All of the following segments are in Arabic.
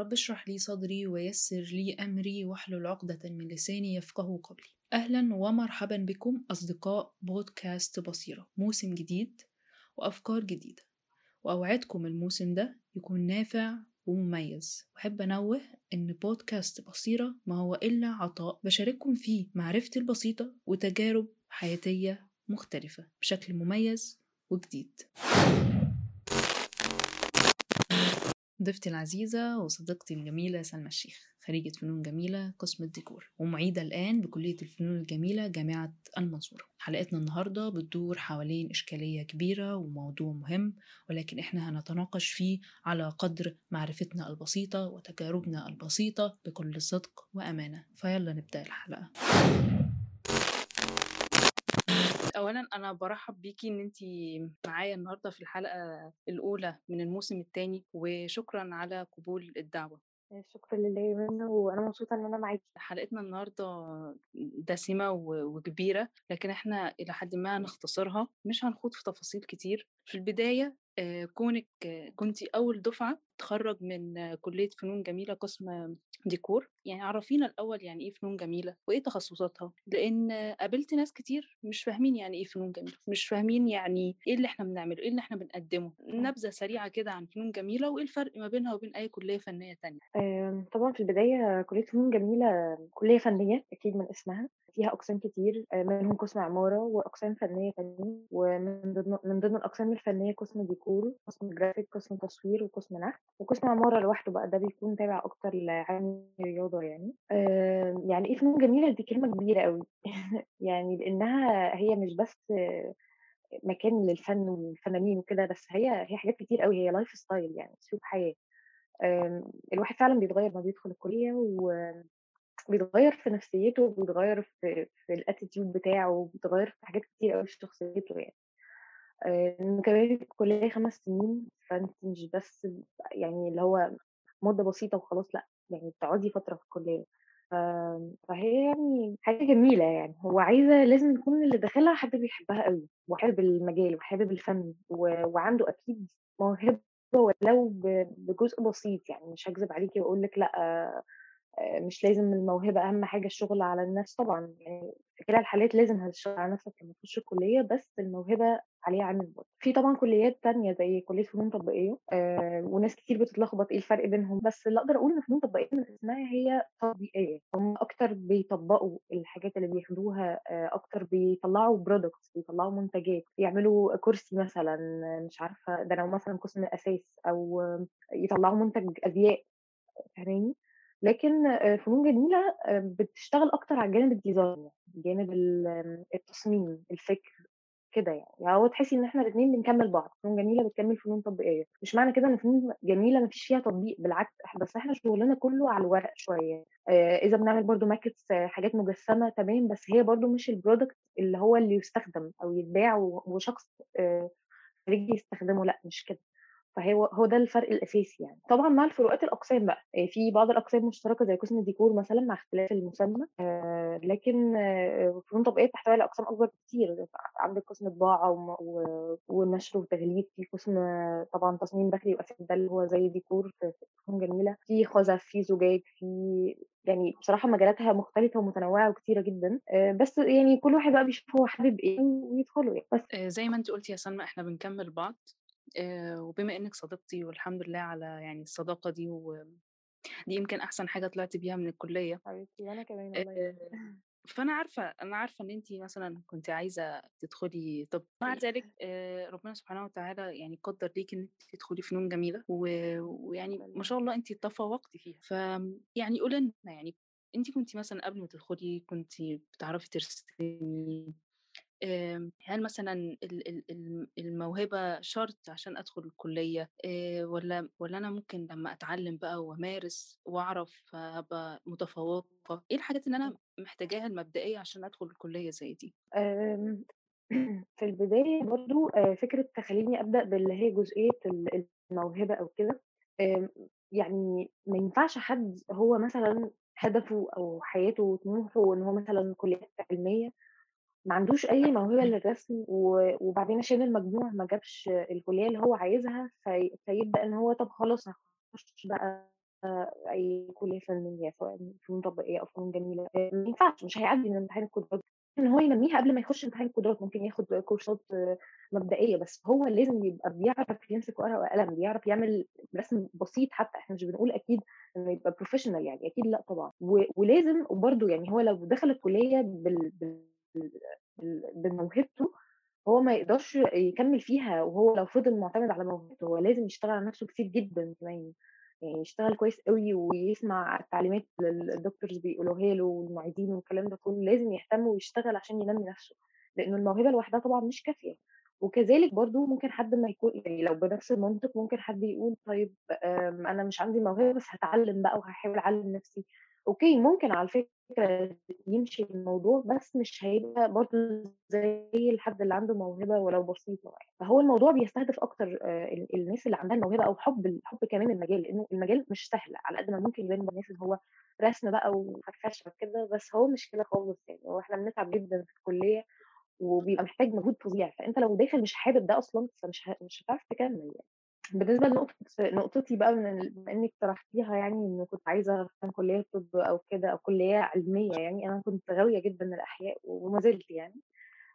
رب اشرح لي صدري ويسر لي أمري واحلل عقدة من لساني يفقه قولي. أهلا ومرحبا بكم أصدقاء بودكاست بصيرة. موسم جديد وأفكار جديدة. وأوعدكم الموسم ده يكون نافع ومميز. وأحب أنوه إن بودكاست بصيرة ما هو إلا عطاء بشارككم فيه معرفتي البسيطة وتجارب حياتية مختلفة بشكل مميز وجديد. ضيفتي العزيزة وصديقتي الجميلة سلمى الشيخ خريجة فنون جميلة قسم الديكور ومعيدة الآن بكلية الفنون الجميلة جامعة المنصورة. حلقتنا النهاردة بتدور حوالين إشكالية كبيرة وموضوع مهم ولكن إحنا هنتناقش فيه على قدر معرفتنا البسيطة وتجاربنا البسيطة بكل صدق وأمانة. فيلا نبدأ الحلقة. اولا أنا برحب بيكي إن انت معايا النهارده في الحلقة الأولى من الموسم الثاني وشكرا على قبول الدعوة. شكرا لله يا منى وأنا مبسوطة إن أنا معاكي حلقتنا النهارده دسمة وكبيره لكن إحنا إلى حد ما هنختصرها مش هنخوض في تفاصيل كتير في البداية كونك كنت أول دفعة تخرج من كلية فنون جميلة قسم ديكور يعني عرفينا الأول يعني إيه فنون جميلة وإيه تخصصاتها لأن قابلت ناس كتير مش فاهمين يعني إيه فنون جميلة مش فاهمين يعني إيه اللي إحنا بنعمله إيه اللي إحنا بنقدمه نبذة سريعة كده عن فنون جميلة وإيه الفرق ما بينها وبين أي كلية فنية تانية. طبعا في البداية كلية فنون جميلة كلية فنية أكيد من اسمها. فيها أقسام كتير منهم قسم عمارة وأقسام فنية تانية ومن ضمن من ضمن الأقسام الفنية قسم ديكور قسم جرافيك قسم تصوير وقسم نحت. وقسم عمارة لوحده بقى ده بيكون تابع أكتر لعلم الرياضه يعني. آه يعني إيه فنون جميلة دي كلمة كبيرة قوي يعني لأنها هي مش بس مكان للفن والفنانين وكده بس هي هي حاجات كتير قوي هي lifestyle يعني أسلوب حياة. الواحد فعلا بيتغير ما بيدخل الكلية و بيتغير في نفسيته وبيتغير في في ال attitude بتاعه وبيتغير في حاجات كتير قوي في شخصيته يعني. آه كمان الكلية خمس سنين فأنت مش بس يعني اللي هو مدة بسيطة وخلاص لأ يعني بتقعدي فترة في الكلية. فهي يعني حاجة جميلة يعني. هو عايزة لازم يكون اللي داخلها حد بيحبها قوي وحابب المجال وحابب الفن وعنده أكيد موهبة ولو بجزء بسيط يعني. مش هكذب عليكي وأقول لك لأ مش لازم الموهبة أهم حاجة الشغل على النفس طبعا يعني في كلا الحالات لازم هتشتغل على نفسك لما تخش الكلية بس الموهبة عليها عامل برضه في طبعا كليات تانية زي كلية فنون تطبيقية آه وناس كتير بتتلخبط إيه الفرق بينهم بس اللي أقدر أقول إن فنون تطبيقية من اسمها هي تطبيقية. هم أكتر بيطبقوا الحاجات اللي بياخدوها آه أكتر بيطلعوا برودكتس بيطلعوا منتجات. يعملوا كرسي مثلا مش عارفة ده لو مثلا قسم أساس أو يطلعوا منتج أزياء فاهماني؟ لكن فنون جميلة بتشتغل أكتر على جانب ال design جانب التصميم الفكر كده يعني. يعني هو تحسي إن إحنا الاثنين بنكمل بعض فنون جميلة بتكمل فنون تطبيقية. مش معنى كده إن فنون جميلة ما فيش فيها تطبيق بالعكس بس إحنا شغلنا كله على الورق شوية. آه إذا بنعمل برضو maquettes حاجات مجسمة تمام بس هي برضو مش ال product اللي هو اللي يستخدم أو يتباع وشخص آه يجي يستخدمه لأ مش كده. فهو هو ده الفرق الأساسي يعني. طبعا مع الفروقات الأقسام بقى في بعض الأقسام مشتركة زي قسم الديكور مثلا مع اختلاف المسمى آه لكن آه فنون تطبيقيه بتحتوي على أقسام أكبر بكتير. عندك قسم طباعه ونشر وتغليف في قسم طبعا تصميم داخلي واساس ده اللي هو زي ديكور فنون جميلة. في خزف في زجاج في يعني بصراحة مجالاتها مختلفة ومتنوعة وكتيرة جدا آه بس يعني كل واحد بقى بيشوف هو حابب إيه ويدخله يعني. بس زي ما أنت قلتي يا سلمى إحنا بنكمل بعض. وبما إنك صديقتي والحمد لله على يعني الصداقة دي ودي يمكن أحسن حاجة طلعت بيها من الكلية. حبيبتي وأنا كمان والله. فأنا عارفة أنا عارفة إن انت مثلا كنت عايزة تدخلي طب مع ذلك ربنا سبحانه وتعالى يعني قدر ليك إن انت تدخلي فنون جميلة ويعني ما شاء الله انت تفوقتي فيها. ف يعني قولي لنا يعني انت كنت مثلا قبل ما تدخلي كنت بتعرفي ترسمي؟ هل مثلا الموهبة شرط عشان أدخل الكلية؟ ولا ولا أنا ممكن لما أتعلم بقى وأمارس وأعرف أبقى متفوقة؟ إيه الحاجات اللي أنا محتاجاها المبدئية عشان أدخل الكلية زي دي؟ في البداية برضو فكرة تخليني أبدأ باللي هي جزئية الموهبة أو كده يعني ما ينفعش حد هو مثلا هدفه أو حياته وطموحه إن هو مثلا كليات علمية ما عندوش أي موهبة للرسم وبعدين عشان المجموع ما جابش الكلية اللي هو عايزها في... فيبدأ إن هو طب خلاص هخش بقى أي كلية فنية سواء فنون تطبيقية أو فنون جميلة، آآ ما ينفعش مش هيعدّي من امتحان القدرات، إن هو ينمّيها قبل ما يخش امتحان القدرات، ممكن ياخد كورسات مبدئية، بس هو لازم يبقى بيعرف يمسك ورقة وقلم، بيعرف يعمل رسم بسيط حتى، إحنا مش بنقول أكيد إنه يبقى professional يعني أكيد لأ طبعًا، ولازم وبرضه يعني هو لو دخل بال بال بموهبته هو ما يقدرش يكمّل فيها، وهو لو فضل معتمد على موهبته هو لازم يشتغل على نفسه كتير جدًا كمان، يعني يشتغل كويس أوي ويسمع التعليمات اللي الدكتورز بيقولوها له والمعيدين والكلام ده كلّه، لازم يهتم ويشتغل عشان ينمّي نفسه، لإنه الموهبة لوحدها طبعًا مش كافية، وكذلك برضه ممكن حد ما يكون يعني لو بنفس المنطق ممكن حد يقول طيب آمم أنا مش عندي موهبة بس هاتعلّم بقى وهاحاول أعلّم نفسي، أوكي ممكن على فكرة يمشي الموضوع بس مش هيبقى برضه زي الحد اللي عنده موهبة ولو بسيطة يعني، فهو الموضوع بيستهدف أكتر آآ ال الناس اللي عندها الموهبة أو حُب حُب كمان المجال، لإنه المجال مش سهل على قد ما ممكن يبان للناس إن هو رسم بقى وفرفشة وكده، بس هو مش كده خالص يعني، هو إحنا بنتعب جدًا في الكلية وبيبقى محتاج مجهود فظيع، فأنت لو داخل مش حابب ده أصلًا فمش مش هتعرف تكمّل يعني. بالنسبة لنقطة نقطتي بقى بما إنِّك طرحتيها يعني إنه كنت عايزة أدخل كلية طِب أو كده أو كلية علمية يعني، أنا كنت غاوية جدًا الأحياء وما زلت يعني،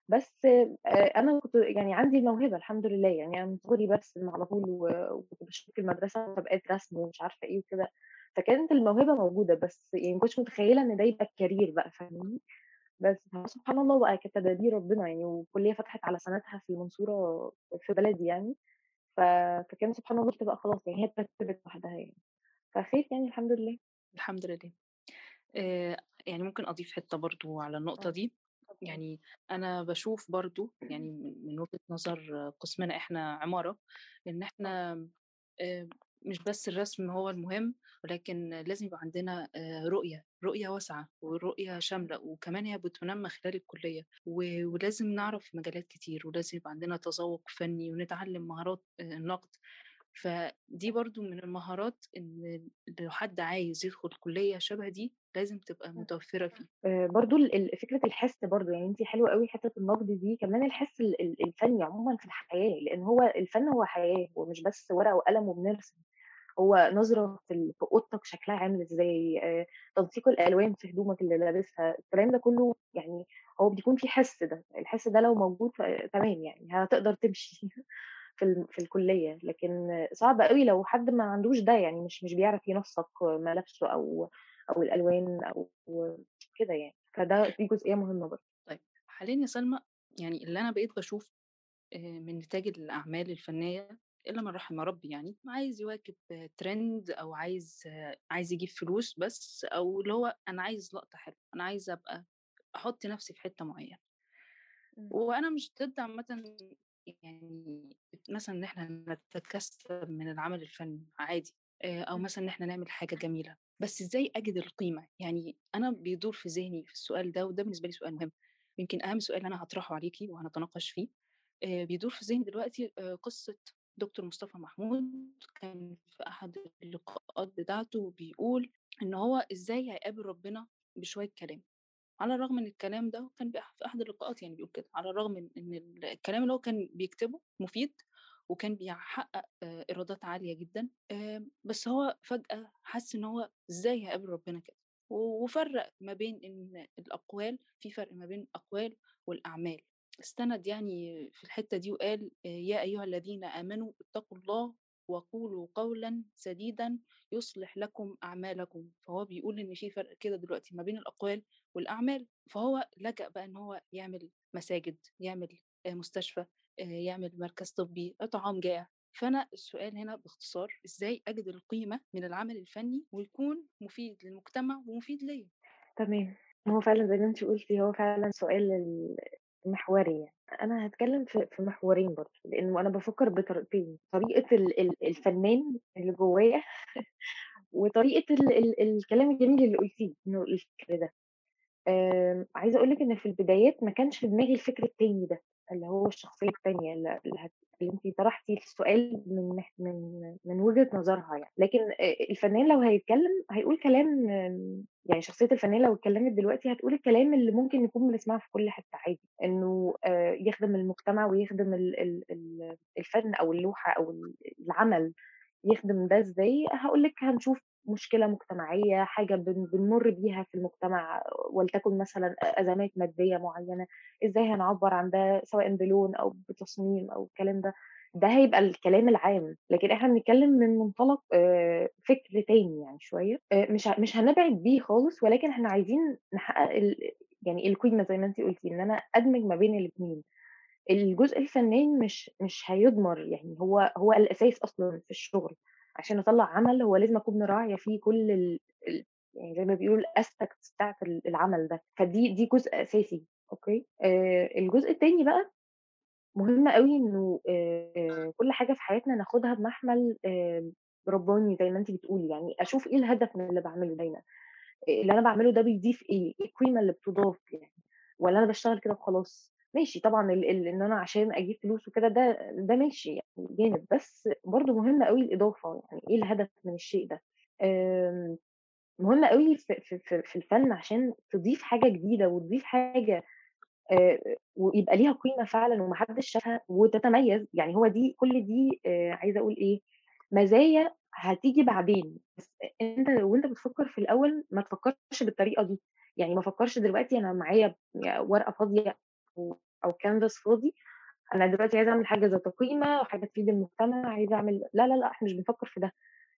بس آآ أنا كنت يعني عندي الموهبة الحمد لله، يعني أنا من صغري بارسم على طول وكنت باشارك في المدرسة مسابقات رسم ومش عارفة إيه وكده، فكانت الموهبة موجودة، بس يعني ما كنتش متخيلة إن ده يبقى الcareer بقى فاهماني؟ بس سبحان الله بقى كانت تدابير ربنا يعني، والكلية فتحت على سنتها في المنصورة في بلدي يعني، فكان سبحان الله قُلت بقى خلاص يعني هي اترتبت لوحدها يعني، فخير يعني الحمد لله. الحمد لله. آآ يعني ممكن أضيف حتّة برضه على النقطة آه، دي،. يعني أنا باشوف برضه يعني من وجهة نظر قسمنا إحنا عمارة، إن آه. إحنا آآ مش بس الرسم هو المهم، ولكن لازم يبقى عندنا آآ رؤية، رؤية واسعة ورؤية شاملة، وكمان هي بتُنمّى خلال الكلية، ولازم نعرف مجالات كتير، ولازم يبقى عندنا تذوُّق فني ونتعلّم مهارات آآ النقد، فدي برضه من المهارات إن لو حد عايز يدخل كلية شبه دي، لازم تبقى متوفّرة فيه. ال فكرة الحِس برضه، يعني أنتِ حلوة أوي حتّة النقد دي، كمان الحِس ال ال الفني عمومًا في الحياة، لإن هو الفن هو حياة، هو مش بس ورقة وقلم وبنرسم، هو نظرة في أوضتك شكلها عامل إزاي، آآ تنسيق الألوان في هدومك اللي لابسها، الكلام ده كلّه يعني هو بيكون في حِس ده، الحِس ده لو موجود فتمام يعني هتقدر تمشي في في الكلية، لكن صعب أوي لو حد ما عندوش ده، يعني مش مش بيعرف ينسّق ملابسه أو أو الألوان أو كده يعني، فده دي جزئية مهمة برضه. طيب حاليًا يا سلمى يعني اللي أنا بقيت باشوف آآ من نتاج الأعمال الفنية إلا من رحم ربي يعني، عايز يواكب trend أو عايز عايز يجيب فلوس بس، أو اللي هو أنا عايز لقطة حلوة، أنا عايز أبقى أحُط نَفْسي في حتّة معيّنة. إمم. وأنا مش ضد عامةً يعني مثلًا إن إحنا نتكسّب من العمل الفني عادي، أو إمم. مثلًا إن إحنا نعمل حاجة جميلة، بس إزاي أجد القيمة؟ يعني أنا بيدور في ذهني في السؤال ده وده بالنسبة لي سؤال مهم، يمكن أهم سؤال أنا هاطرحه عليكِ وهنتناقش فيه، بيدور في ذهني دلوقتي قصة دكتور مصطفى محمود كان في أحد اللقاءات بتاعته بيقول إن هو إزاي هيقابل ربنا بشوية كلام. على الرغم إن الكلام ده كان في أحد اللقاءات يعني بيقول كده، على الرغم من إن ال الكلام اللي هو كان بيكتبه مفيد، وكان بيحقق آآ إيرادات عالية جدًا، بس هو فجأة حَس إن هو إزاي هيقابل ربنا كده، وفرّق ما بين إن الأقوال في فرق ما بين الأقوال والأعمال، استند يعني في الحتّة دي وقال: آآ "يا أيها الذين آمنوا اتقوا الله وقولوا قولًا سديدًا يصلح لكم أعمالكم." فهو بيقول إن في فرق كده دلوقتي ما بين الأقوال والأعمال، فهو لجأ بقى إن هو يعمل مساجد، يعمل آآ مستشفى، آآ يعمل مركز طبّي، إطعام جائع. فأنا السؤال هنا باختصار، إزاي أجد القيمة من العمل الفني ويكون مفيد للمجتمع ومفيد ليّا؟ تمام، هو فعلًا زي ما أنتِ قُلتِ هو فعلًا سؤال ال محوري يعني، أنا هاتكلم في محورين برضه، لإنه أنا بافكّر بطريقتين، ال الفنان اللي جوايا ال الكلام الجميل اللي قُلتيه، إنه الفكر ده. آمم، عايزة أقول لِك إن في البدايات ما كانش في دماغي الفكر التاني ده، اللي هو الشخصية التانية ال اللي هت اللي أنتِ طرحتِ السؤال من من من وجهة نظرها يعني، لكن الفنان لو هيتكلم هيقول كلام يعني شخصية الفنان لو اتكلمت دلوقتي هتقول الكلام اللي ممكن نكون بنسمعه في كل حتة عادي، آآ يخدم المجتمع ويخدم ال ال ال الفن أو اللوحة أو ال العمل يخدم ده إزاي، هاقول لِك هنشوف مشكلة مجتمعية، حاجة بن بنمُر بيها في المجتمع ولتكن مثلًا أ أزمات مادية معيّنة، إزاي هنعبّر عن ده سواء بلون أو بتصميم أو الكلام ده، ده هيبقى الكلام العام، لكن إحنا بنتكلّم من منطلق فكر تاني يعني شوية، آآ مش مش هنبعد بيه خالص ولكن إحنا عايزين نحقق يعني القيمة زي ما أنتِ قُلتِ، إن أنا أدمج ما بين الاتنين. الجزء الفنّاني مش مش هيُضمر، يعني هو هو الأساس أصلًا في الشغل، عشان أطلّع عمل هو لازم أكون مراعية فيه كل ال يعني زي ما بيقولوا الaspects بتاعة ال العمل ده، فدي دي جزء أساسي أوكي، آآ الجزء التاني بقى مهم أوي إنه آآ كل حاجة في حياتنا ناخدها بمحمل آآ رباني زي ما أنتِ بتقولي، يعني أشوف إيه الهدف من اللي باعمله دايمًا. اللي أنا باعمله ده بيضيف إيه، إيه القيمة اللي بتُضاف يعني، والّا أنا باشتغل كده وخلاص؟ ماشي طبعًا ال ال إن أنا عشان أجيب فلوس وكده ده ده ماشي يعني جانب، بس برضه مهم أوي الإضافة، يعني إيه الهدف من الشيء ده؟ آمم، مهم أوي في في في في الفن عشان تضيف حاجة جديدة وتضيف حاجة آآ، ويبقى ليها قيمة فعلًا وما حدش شافها وتتميز، يعني هو دي كل دي آآ، عايزة أقول إيه، مزايا هتيجي بعدين، بس أنت وأنت بتفكّر في الأول ما تفكّرش بالطريقة دي، يعني ما أفكّرش دلوقتي أنا معايا ورقة فاضية أو canvas فاضي، أنا دلوقتي عايزة أعمل حاجة ذات قيمة وحاجة تفيد المجتمع، عايزة أعمل لا، لا، لأ، إحنا مش بنفكّر في ده،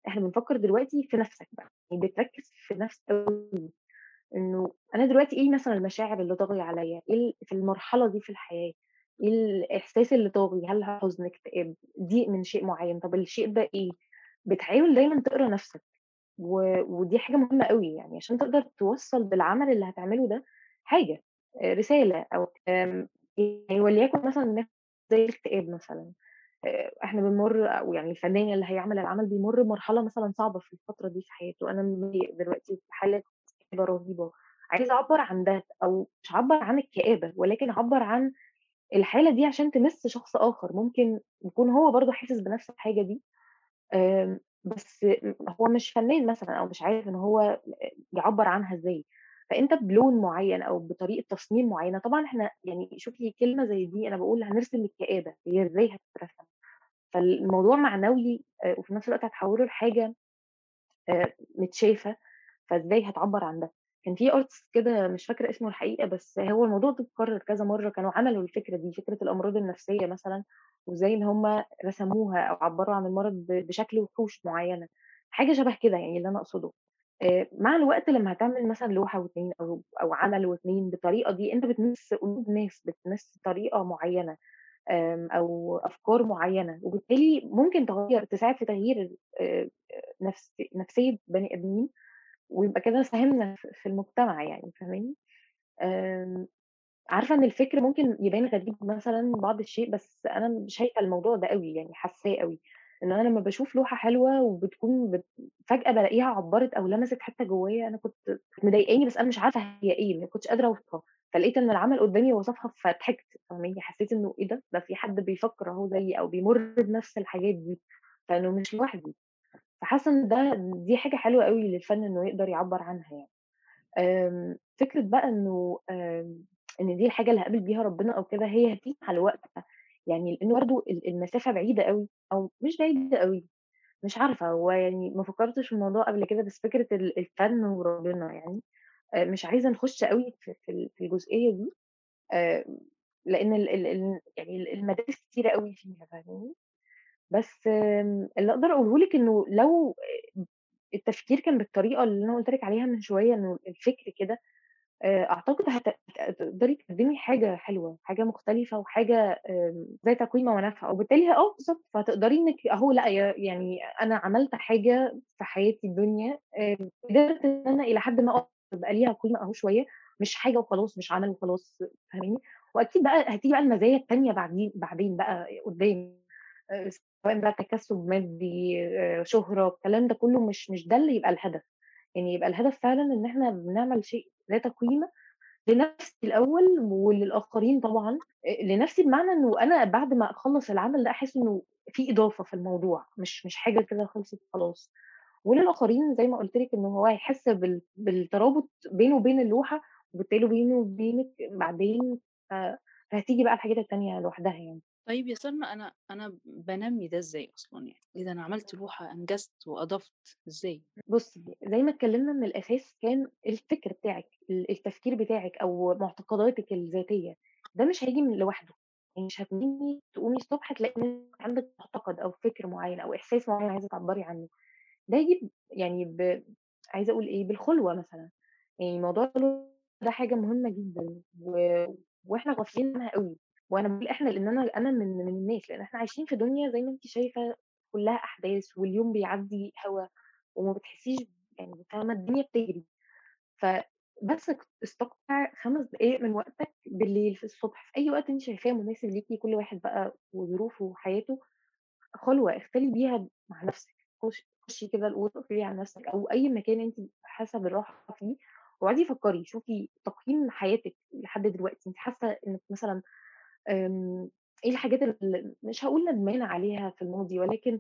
إحنا بنفكّر دلوقتي في نَفْسك بقى، يعني بتركّز في نَفْسك أوي، إنه أنا دلوقتي إيه مثلًا المشاعر اللي طاغية عليّا، ال في المرحلة دي في الحياة، إيه الإحساس اللي طاغي، هل حزن، اكتئاب، ضيق من شيء معيّن، طَب الشيء ده إيه؟ بتحاول دايمًا تقرأ نَفْسك. و ودي حاجة مهمة أوي، يعني عشان تقدر توصّل بالعمل اللي هتعمله ده حاجة، آآ رسالة أو آمم يعني وليكن مثلًا ناخد زي الاكتئاب مثلًا، آآ إحنا بنمُر أو يعني الفنان اللي هيعمل العمل بيمُر بمرحلة مثلًا صعبة في الفترة دي في حياته، متضايق دلوقتي في حالة كآبة رهيبة، عايز أعبّر عن ده أو مش هاعبّر عن الكآبة، ولكن هاعبّر عن الحالة دي عشان تمِس شخص آخر، ممكن يكون هو برضه حاسس بنفس الحاجة دي آمم، بس هو مش فنان مثلًا أو مش عارف إن هو يعبّر عنها إزاي، فأنت بلون معيّن أو بطريقة تصميم معيّنة، طبعًا إحنا يعني شوفي كلمة زي دي أنا باقول هنرسم الكآبة، هي إزاي هتترسم؟ فالموضوع معنوي آآ، وفي نفس الوقت هتحوّله لحاجة آآ، متشافة، فإزاي هتعبّر عن ده؟ كان في artist كده مش فاكرة اسمه الحقيقة، بس هو الموضوع ده اتكرر كذا مرّة، كانوا عملوا الفكرة دي، فكرة الأمراض النفسية مثلًا، وإزاي إن هُم رسموها أو عبّروا عن المرض بشكل وحوش معيّنة، حاجة شبه كده يعني اللي أنا أقصده. مع الوقت لمّا هتعمل مثلًا لوحة و2 أو أو عمل و2 بالطريقة دي، أنت بتمِس قلوب ناس، بتمِس طريقة معيّنة آمم أو أفكار معيّنة، وبالتالي ممكن تغيّر تساعد في تغيير نفس نفسية بني آدمين، ويبقى كده ساهمنا في المجتمع يعني فاهماني؟ آمم عارفة إن الفكر ممكن يبان غريب مثلًا بعض الشيء، بس أنا شايفة الموضوع ده أوي، يعني حاساه أوي، إن أنا لمّا باشوف لوحة حلوة وبتكون بت فجأة بالاقيها عبّرت أو لمست حتّة جوّايا أنا كنت مضايقاني بس أنا مش عارفة هي إيه، ما كنتش قادرة أوصفها، فلقيت إن العمل قدّامي وصفها فضحكت فاهماني؟ حسيت إنه إيه ده! ده في حد بيفكّر أهو زيي أو بيمُر بنفس الحاجات دي، فإنه مش لوحدي، فحاسة إن ده دي حاجة حلوة أوي للفن إنه يقدر يعبّر عنها يعني. آمم، فكرة بقى إنه آمم، إن دي الحاجة اللي هاقابل بيها ربنا أو كده، هي هتيجي مع الوقت، يعني لإن برضه ال المسافة بعيدة أوي أو مش بعيدة أوي، مش عارفة، هو يعني ما فكّرتش في الموضوع قبل كده، بس فكرة ال الفن وربنا يعني، آآ، مش عايزة نخُش أوي في في ال في الجزئية دي، ال ال يعني ال المدارس كتيرة أوي فيها فاهماني؟ بس اللي أقدر أقوله لِك إنه لو آآ، التفكير كان بالطريقة اللي أنا قُلت لِك عليها من شوية، إنه الفكر كده آآ أعتقد هت ت تقدري تقدّمي حاجة حلوة، حاجة مختلفة وحاجة آمم ذات قيمة ونفع، وبالتالي آه بالضبط، فهتقدري إنِّك أهو لأ ي يعني أنا عملت حاجة في حياتي الدنيا قدرت إن أنا إلى حدٍ ما آه يبقى ليها قيمة أهو شوية، مش حاجة وخلاص، مش عمل وخلاص، فاهماني؟ وأكيد بقى هتيجي بقى المزايا التانية بعدين بعدين بقى قدّام، آآ سواء بقى تكسُّب مادي، آآ شهرة، الكلام ده كلّه مش مش ده اللي يبقى الهدف، يعني يبقى الهدف فعلًا إن إحنا بنعمل شيء ذات قيمة لنفسي الأول وللآخرين طبعًا، لنفسي بمعنى إنه أنا بعد ما أخلّص العمل ده أحس إنه في إضافة في الموضوع، مش مش حاجة كده خلصت وخلاص، وللآخرين زي ما قُلت لِك إنه هو هيحس بال بالترابط بينه وبين اللوحة، وبالتالي بينه وبينِك بعدين فهتيجي بقى الحاجات التانية لوحدها يعني. طيب يا سلمى أنا أنا بانمّي ده إزاي أصلًا يعني؟ إذا أنا عملت لوحة أنجزت وأضفت، إزاي؟ بُصّي، زي ما اتكلمنا من الأساس كان الفكر بتاعِك، ال التفكير بتاعِك أو معتقداتِك الذاتية، ده مش هييجي من لوحده، يعني مش هتنامي تقومي الصبح تلاقي إن عندِك معتقد أو فكر معيّن أو إحساس معيّن عايزة تعبّري عنه، ده ييجي ب يعني ب عايزة أقول إيه، بالخلوة مثلًا، يعني موضوع ده حاجة مهمة جدًا و وإحنا غافلين عنها أوي، وأنا باقول إحنا لإن أنا أنا من من الناس، لإن إحنا عايشين في دنيا زي ما أنتِ شايفة كلّها أحداث واليوم بيعدّي هوا وما بتحسّيش يعني فاهمة، الدنيا بتجري، فبس استقطع 5 دقايق من وقتك بالليل، في الصبح، في أي وقت أنتِ شايفاه مناسب ليكِ، كل واحد بقى وظروفه وحياته، خلوة اختلي بيها مع نفسِك، خش خشي كده الأوضة اقفلي على نفسِك أو أي مكان أنتِ حاسة بالراحة فيه، واقعدي فكّري، شوفي تقييم حياتِك لحد دلوقتي، أنتِ حاسة إنِّك مثلًا آمم، إيه الحاجات ال مش هاقول ندمانة عليها في الماضي، ولكن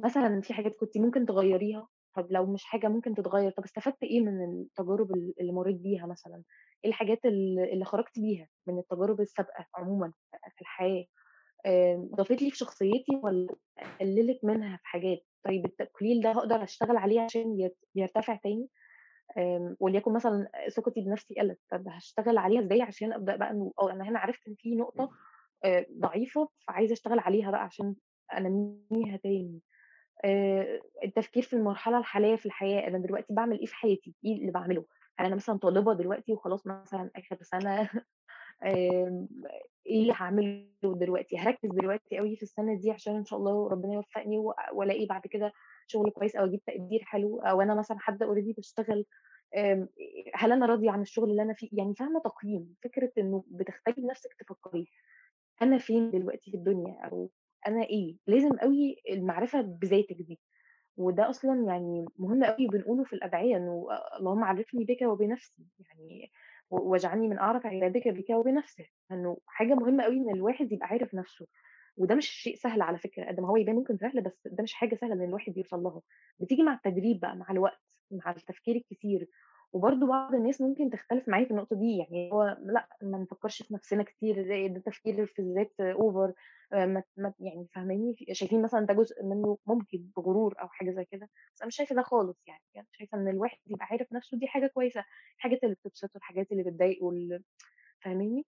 مثلًا في حاجات كنتِ ممكن تغيّريها، طب لو مش حاجة ممكن تتغيّر، طب استفدتِ إيه من التجارب ال اللي مرّيتِ بيها مثلًا؟ إيه الحاجات ال اللي خرجتِ بيها من التجارب السابقة عمومًا في الحياة؟ آآ ضافت لي في شخصيتي والّا قلّلت منها في حاجات؟ طيب التقليل ده هاقدر أشتغل عليه عشان يرتفع تاني؟ آمم وليكن مثلًا ثقتي بنفسي قَلَت، طب هاشتغل عليها إزاي عشان أبدأ بقى إنه آه، أنا هنا عرفت إن في نقطة آآ ضعيفة، فعايزة أشتغل عليها بقى عشان أنمّيها تاني. التفكير في المرحلة الحالية في الحياة، أنا دلوقتي باعمل إيه في حياتي؟ إيه اللي باعمله؟ هل أنا مثلًا طالبة دلوقتي وخلاص مثلًا آخر سَنة آمم إيه اللي هاعمله دلوقتي؟ هاركّز دلوقتي أوي في السنة دي عشان إن شاء الله ربنا يوفّقني و وألاقي بعد كده شغل كويس أو أجيب تقدير حلو أو أنا مثلًا حد باشتغل آمم هل أنا راضية عن الشغل اللي أنا فيه؟ يعني فاهمة تقييم، فكرة إنه بتختاري بنفسِك تفكّري أنا فين دلوقتي في الدنيا أو أنا إيه؟ لازم أوي المعرفة بذاتِك دي. وده أصلًا يعني مهم أوي بنقوله في الأدعية إنه أ اللهم عرّفني بك وبنفسي، يعني واجعلني من أعرف عبادك بك وبنفسه، إنه حاجة مهمة أوي إن الواحد يبقى عارف نفسه، وده مش شيء سهل على فكرة، قد ما هو يبان ممكن سهل بس ده مش حاجة سهلة إن الواحد يوصل لها، بتيجي مع التدريب بقى، مع الوقت، مع التفكير الكتير، وبرضه بعض الناس ممكن تختلف معايا في النقطة دي، يعني هو لأ، ما نفكّرش في نفسنا كتير، ده تفكير في الذات over آآ ما يعني فاهماني؟ شايفين مثلًا ده جزء منه ممكن بغرور أو حاجة زي كده، بس أنا مش شايفة ده خالص يعني، يعني شايفة إن الواحد يبقى عارف نَفْسه دي حاجة كويسة، الحاجات اللي بتبسطه، الحاجات اللي بتضايقه، فاهماني؟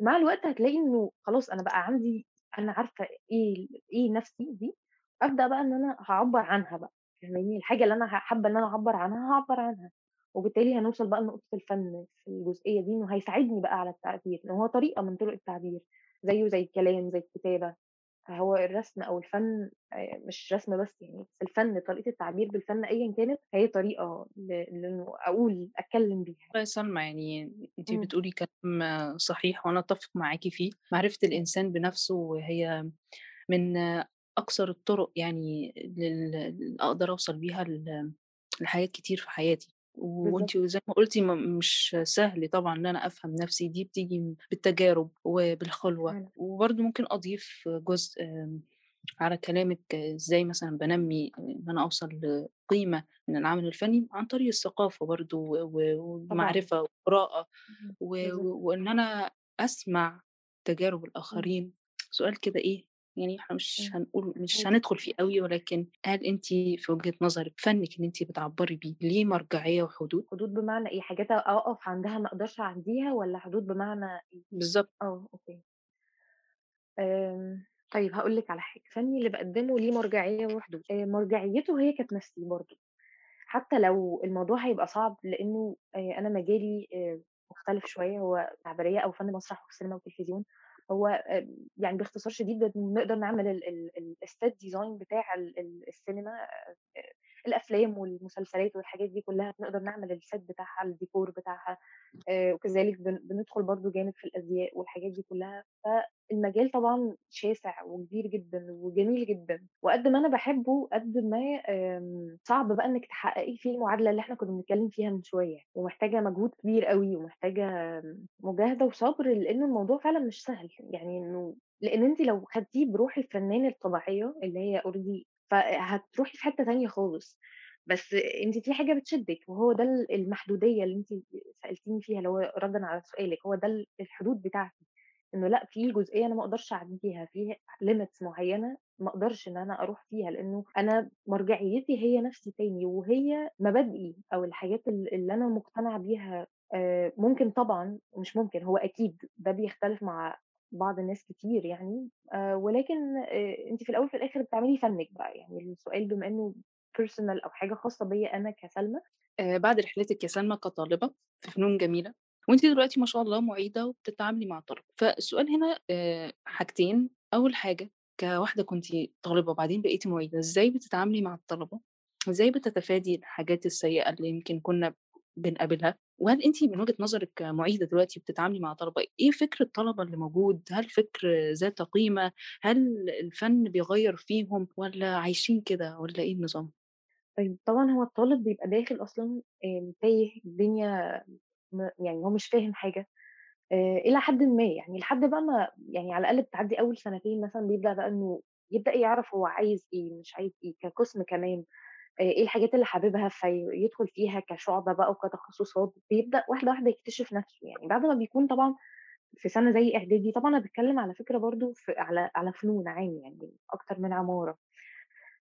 مع الوقت هتلاقي إنه خلاص أنا بقى عندي أنا عارفة إيه ال إيه نَفْسي دي، أبدأ بقى إن أنا هاعبّر عنها بقى، فاهماني؟ الحاجة اللي أنا ح حابة إن أنا أعبّر عنها، هاعبّر عنها، وبالتالي هنوصل بقى لنقطة الفن في الجزئية دي، إنه هيساعدني بقى على التعبير، إن هو طريقة من طُرق التعبير، زيه زي الكلام، زي الكتابة. هو الرسم أو الفن مش رسم بس يعني، بس الفن طريقة التعبير بالفن أيًا كانت، فهي طريقة ل لإنه أقول أتكلّم بيها. والله يا سلمى يعني أنتِ إمم، بتقولي كلام صحيح وأنا أتفق معاكِ فيه، معرفة إمم، الإنسان بنفسه وهي من أقصر الطرق يعني لل اللي أقدر أوصل بيها لحاجات كتير في حياتي، بالضبط، زي ما قُلتِ م مش سهل طبعًا إن أنا أفهم نفسي، دي بتيجي بالتجارب وبالخلوة، فعلًا، وبرضه ممكن أضيف جزء آمم على كلامِك إزاي مثلًا بانمّي إن أنا أوصل لقيمة من العمل الفني عن طريق الثقافة برضه و و طبعًا، والمعرفة والقراءة اهم، و بالضبط، و وإن أنا أسمع تجارب إمم، الآخرين. سؤال كده إيه، يعني إحنا مش إمم، هنقول مش قولي. هندخل فيه أوي، ولكن هل أنتِ في وجهة نظرِك فنِّك اللي أنتِ بتعبّري بيه ليه مرجعية وحدود؟ حدود بمعنى إيه، حاجات أقف عندها ما أقدرش أعدّيها والّا حدود بمعنى إيه؟ بالضبط، آه، أوكي. آمم، طيب هاقول لِك على حاجة، فنّي اللي باقدّمه ليه مرجعية وحدود، مرجعيته هي كانت نَفْسي برضه. حتى لو الموضوع هيبقى صعب لإنه آآ أنا مجالي مختلف شوية، هو تعبيرية أو فن مسرح وسينما وتلفزيون، هو آآ يعني باختصار شديد نقدر نعمل ال ال الset design بتاع ال ال السينما آآ الأفلام والمسلسلات والحاجات دي كلّها، بنقدر نعمل الset بتاعها، الديكور بتاعها، آآ وكذلك بن بندخل برضه جانب في الأزياء والحاجات دي كلّها، فالمجال طبعًا شاسع وكبير جدًا وجميل جدًا، وقد ما أنا باحبه قد ما صعب بقى إنِّك تحققي فيه المعادلة اللي إحنا كنا بنتكلم فيها من شوية، ومحتاجة مجهود كبير أوي، ومحتاجة مجاهدة وصبر، لإنه الموضوع فعلًا مش سهل، يعني إنه لإن أنتِ لو خدتيه بروح الفنان الطبيعية اللي هي already فهتروحي في حتّة تانية خالص، بس أنتِ في حاجة بتشدِّك، وهو ده ال المحدودية اللي أنتِ سألتيني فيها، اللي هو رَدًا على سؤالِك، هو ده ال الحدود بتاعتي، إنه لأ في جزئية أنا ما أقدرش أعدّيها، في limits معيّنة ما أقدرش إن أنا أروح فيها، لإنه أنا مرجعيتي هي نَفْسي تاني، وهي مبادئي أو الحاجات ال اللي أنا مقتنعة بيها. آآ ممكن طبعًا مش ممكن هو أكيد ده بيختلف مع بعض الناس كتير يعني، آآ ولكن آآ أنتِ في الأول وفي الآخر بتعملي فَنِّك بقى، يعني السؤال بما إنه personal أو حاجة خاصة بيّا أنا كسلمى آآ بعد رحلتِك يا سلمى كطالبة في فنون جميلة، وأنتِ دلوقتي ما شاء الله مُعيدة وبتتعاملي مع طلبة، فالسؤال هنا حاجتين، أول حاجة كواحدة كنتِ طالبة وبعدين بقيتِ مُعيدة، إزاي بتتعاملي مع الطلبة؟ إزاي بتتفادي الحاجات السيئة اللي يمكن كنا بنقابلها؟ وهل أنتِ من وجهة نظرِك كمُعيدة دلوقتي بتتعاملي مع طلبة، إيه فكر الطلبة اللي موجود؟ هل فكر ذات قيمة؟ هل الفن بيغيّر فيهم والّا عايشين كده والّا إيه النظام؟ طيب طبعًا هو الطالب بيبقى داخل أصلًا آمم تايه، الدنيا يعني هو مش فاهم حاجة آآ إلى حدٍ ما يعني، لحد بقى ما يعني على الأقل بتعدّي أول سنتين مثلًا بيبدأ بقى إنه يبدأ يعرف هو عايز إيه، مش عايز إيه، كقسم كمان إيه الحاجات اللي حاببها فيدخل فيها كشُعبة بقى وكتخصصات، بيبدأ واحدة، واحدة يكتشف نَفْسه يعني، بعد ما بيكون طبعًا في سَنة زي إعدادي، طبعًا أنا باتكلّم على فكرة برضه في على على فنون عام يعني أكتر من عمارة.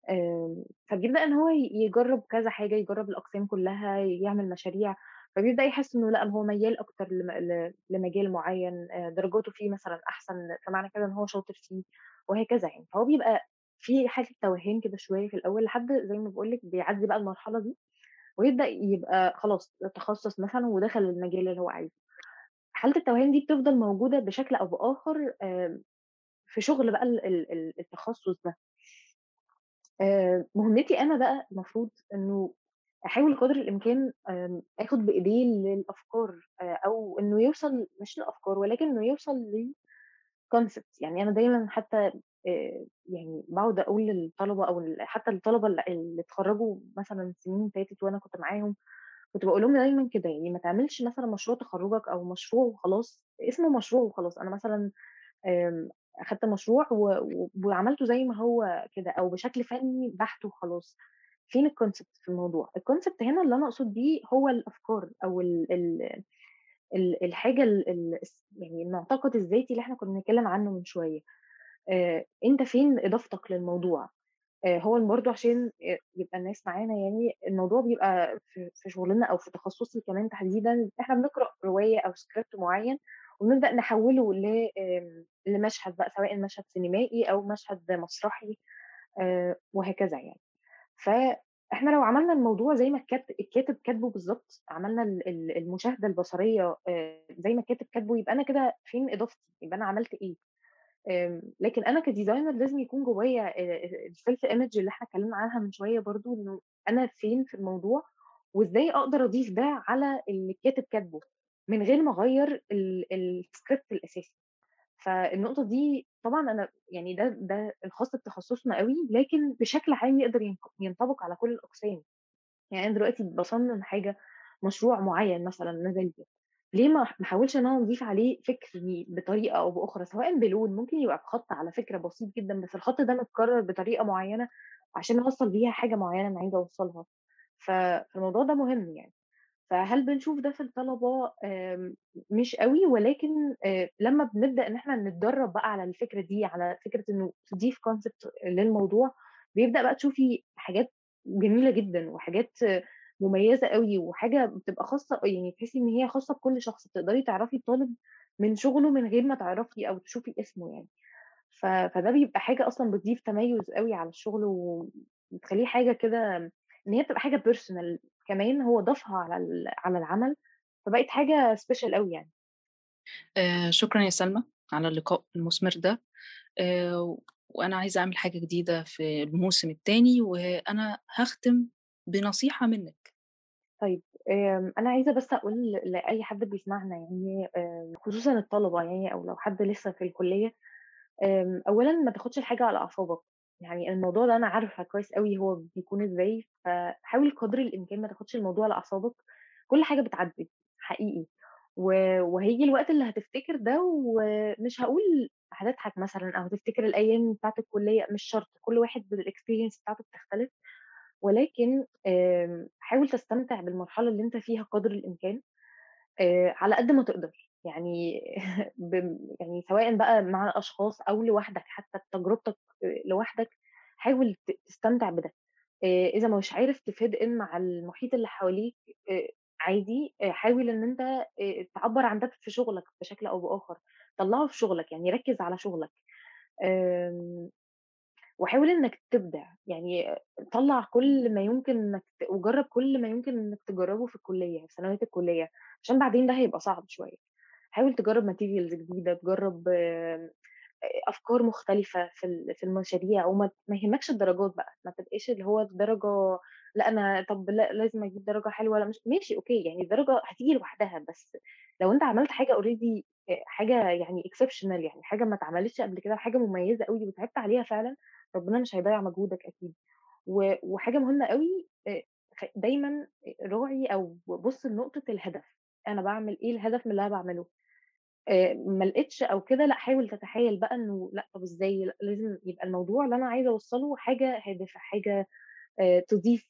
آمم، فبيبدأ إن هو يجرّب كذا حاجة، يجرّب الأقسام كلّها، يعمل مشاريع، فبيبدأ يحس إنه لأ، هو ميّال أكتر لمجال معيّن، درجاته فيه مثلًا أحسن، فمعنى كده إن هو شاطر فيه، وهكذا يعني. فهو بيبقى في حالة توهان كده شوية في الأول، لحد زي ما باقول لِك بيعدّي بقى المرحلة دي، ويبدأ يبقى خلاص تخصُّص مثلًا ودخل المجال اللي هو عايزه. حالة التوهان دي بتفضل موجودة بشكل أو بآخر آآ في شغل بقى ال ال ال التخصُّص ده. آآ مهمتي أنا بقى المفروض إنه أحاول قدر الإمكان آمم آخُد بإيديه للأفكار آآ أو إنه يوصل مش لأفكار ولكن إنه يوصل لconcept يعني أنا دايمًا حتى يعني باقعد أقول للطلبة أو ال حتى الطلبة ال اللي اتخرّجوا مثلًا سنين فاتت وأنا كنت معاهم، كنت باقول لهم دايمًا كده، يعني ما تعملش مثلًا مشروع تخرُّجك أو مشروع وخلاص، اسمه مشروع وخلاص، أنا مثلًا آمم أخدت مشروع وعملته زي ما هو كده أو بشكل فني بحت وخلاص، فين الconcept في الموضوع؟ الconcept هنا اللي أنا أقصد بيه هو الأفكار أو ال ال ال الحاجة ال ال الس يعني المعتقد الذاتي اللي إحنا كنا بنتكلم عنه من شوية، آآ أنت فين إضافتك للموضوع؟ آآ هو برضه عشان آآ يبقى الناس معانا يعني، الموضوع بيبقى في شغلنا أو في تخصُّصي كمان تحديدًا، إحنا بنقرأ رواية أو script معيّن وبنبدأ نحوّله لمشهد بقى، سواء مشهد سينمائي أو مشهد مسرحي وهكذا يعني. فإحنا لو عملنا الموضوع زي ما الكات الكاتب كاتبه بالضبط، عملنا ال ال المشاهدة البصرية آآ زي ما الكاتب كاتبه، يبقى أنا كده فين إضافتي، يبقى أنا عملت إيه؟ آمم، لكن أنا كdesigner لازم يكون جوايا الself image اللي إحنا اتكلمنا عنها من شوية برضه، إنه أنا فين في الموضوع، وإزاي أقدر أضيف ده على اللي الكاتب كاتبه، من غير ما أغيّر ال الscript الأساسي. فالنقطة دي طبعًا أنا يعني ده ده الخاص بتخصصنا أوي، لكن بشكل عام يقدر ينط ينطبق على كل الأقسام. يعني أنا دلوقتي باصمم حاجة، مشروع معيّن مثلًا نازل لي، ليه ما احاولش إن أنا أضيف عليه فكري بطريقة أو بأخرى، سواء بلون ممكن يبقى بخط على فكرة بسيط جدًا، بس الخط ده متكرر بطريقة معيّنة عشان أوصّل بيها حاجة معيّنة أنا عايزة أوصّلها، ف فالموضوع ده مهم يعني. فهل بنشوف ده في الطلبة؟ آمم مش أوي، ولكن لمّا بنبدأ إن إحنا نتدرّب بقى على الفكرة دي، على فكرة إنه تضيف concept للموضوع، بيبدأ بقى تشوفي حاجات جميلة جدًا وحاجات مميزة أوي، وحاجة بتبقى خاصة يعني تحسّي إن هي خاصة بكل شخص، بتقدري تعرفي الطالب من شغله من غير ما تعرفي أو تشوفي اسمه يعني. ف فده بيبقى حاجة أصلًا بتضيف تميُّز أوي على الشغل، وبتخلّيه حاجة كده إن هي بتبقى حاجة personal كمان هو ضافها على على العمل، فبقت حاجة special أوي يعني. آآ شكرًا يا سلمى على اللقاء المثمر ده، آآ وأنا عايزة أعمل حاجة جديدة في الموسم التاني، وأنا هاختم بنصيحة منِّك. طيب آمم أنا عايزة بس أقول لأي حد بيسمعنا يعني آآ خصوصًا الطلبة يعني أو لو حد لسه في الكلية، آمم أولًا ما تاخدش الحاجة على أعصابك، يعني الموضوع ده أنا عارفة كويس أوي هو بيكون إزاي، فحاول قدر الإمكان ما تاخدش الموضوع على أعصابك، كل حاجة بتعدّي حقيقي، و وهييجي الوقت اللي هتفتكر ده ومش هاقول هتضحك مثلًا أو هتفتكر الأيام بتاعة الكلية، مش شرط، كل واحد بالexperience بتاعته بتختلف، ولكن آمم حاول تستمتع بالمرحلة اللي أنت فيها قدر الإمكان، على قد ما تقدر. يعني يعني سواء بقى مع أشخاص أو لوحدك حتى بتجربتك آآ لوحدك، حاول تستمتع بده. إذا مش عارف تfit in مع المحيط اللي حواليك عادي، حاول إن أنت آآ تعبّر عن ده في شغلك بشكل أو بآخر، طلّعه في شغلك، يعني ركّز على شغلك. آمم وحاول إنك تبدع، يعني طلّع كل ما يمكن إنك ت وجرّب كل ما يمكن إنك تجرّبه في الكلية، في ثانوية الكلية، عشان بعدين ده هيبقى صعب شوية. حاول تجرّب materials جديدة، تجرّب آآ أفكار مختلفة في في المشاريع وما ما يهمكش الدرجات بقى، ما تبقاش اللي هو الدرجة لأ أنا طب لأ لازم أجيب درجة حلوة لأ مش ماشي أوكي، يعني الدرجة هتيجي لوحدها، بس لو أنت عملت already آآ حاجة يعني exceptional يعني حاجة ما اتعملتش قبل كده وحاجة مميزة أوي وتعبت عليها فعلًا، ربنا مش هيضيّع مجهودك أكيد. و وحاجة مهمة أوي آآ خ دايمًا راعي أو بُص لنقطة الهدف، أنا باعمل إيه الهدف من اللي أنا باعمله؟ آآ ما لقيتش أو كده لأ، حاول تتخيل بقى إنه لأ، طب إزاي؟ لأ، لازم يبقى الموضوع اللي أنا عايزة أوصّله حاجة هادفة، حاجة آآ تضيف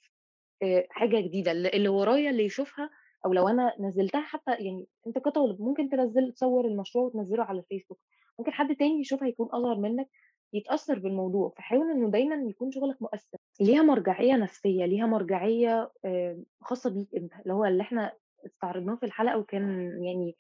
آآ حاجة جديدة، اللي ورايا اللي يشوفها أو لو أنا نزّلتها حتى يعني أنت كطالب ممكن تنزّل تصوّر المشروع وتنزّله على الفيسبوك، ممكن حد تاني يشوفها يكون أصغر منّك يتأثّر بالموضوع، فحاول إنه دايمًا يكون شغلك مؤثّر. ليها مرجعية نفسية، ليها مرجعية آآ خاصة بيك أنت، اللي هو اللي إحنا استعرضناه في الحلقة وكان يعني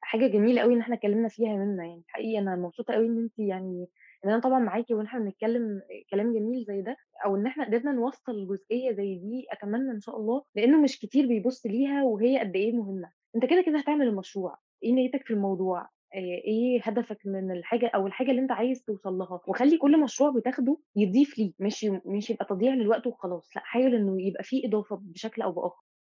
حاجة جميلة أوي إن إحنا اتكلّمنا فيها منا يعني، حقيقي أنا مبسوطة أوي إن أنتِ يعني إن أنا طبعًا معاكِ وإن إحنا بنتكلّم كلام جميل زي ده، أو إن إحنا قدرنا نوصّل جزئية زي دي أتمنى إن شاء الله، لإنه مش كتير بيبُص ليها وهي قد إيه مهمة. أنت كده، كده هتعمل المشروع، إيه نيّتك في الموضوع، إيه هدفك من الحاجة أو الحاجة اللي أنت عايز توصل لها، وخلّي كل مشروع بتاخده يضيف ليك، مش مش يبقى تضييع للوقت وخلاص، لأ حاول إنه يبقى في إضافة بشكل أو بآخر.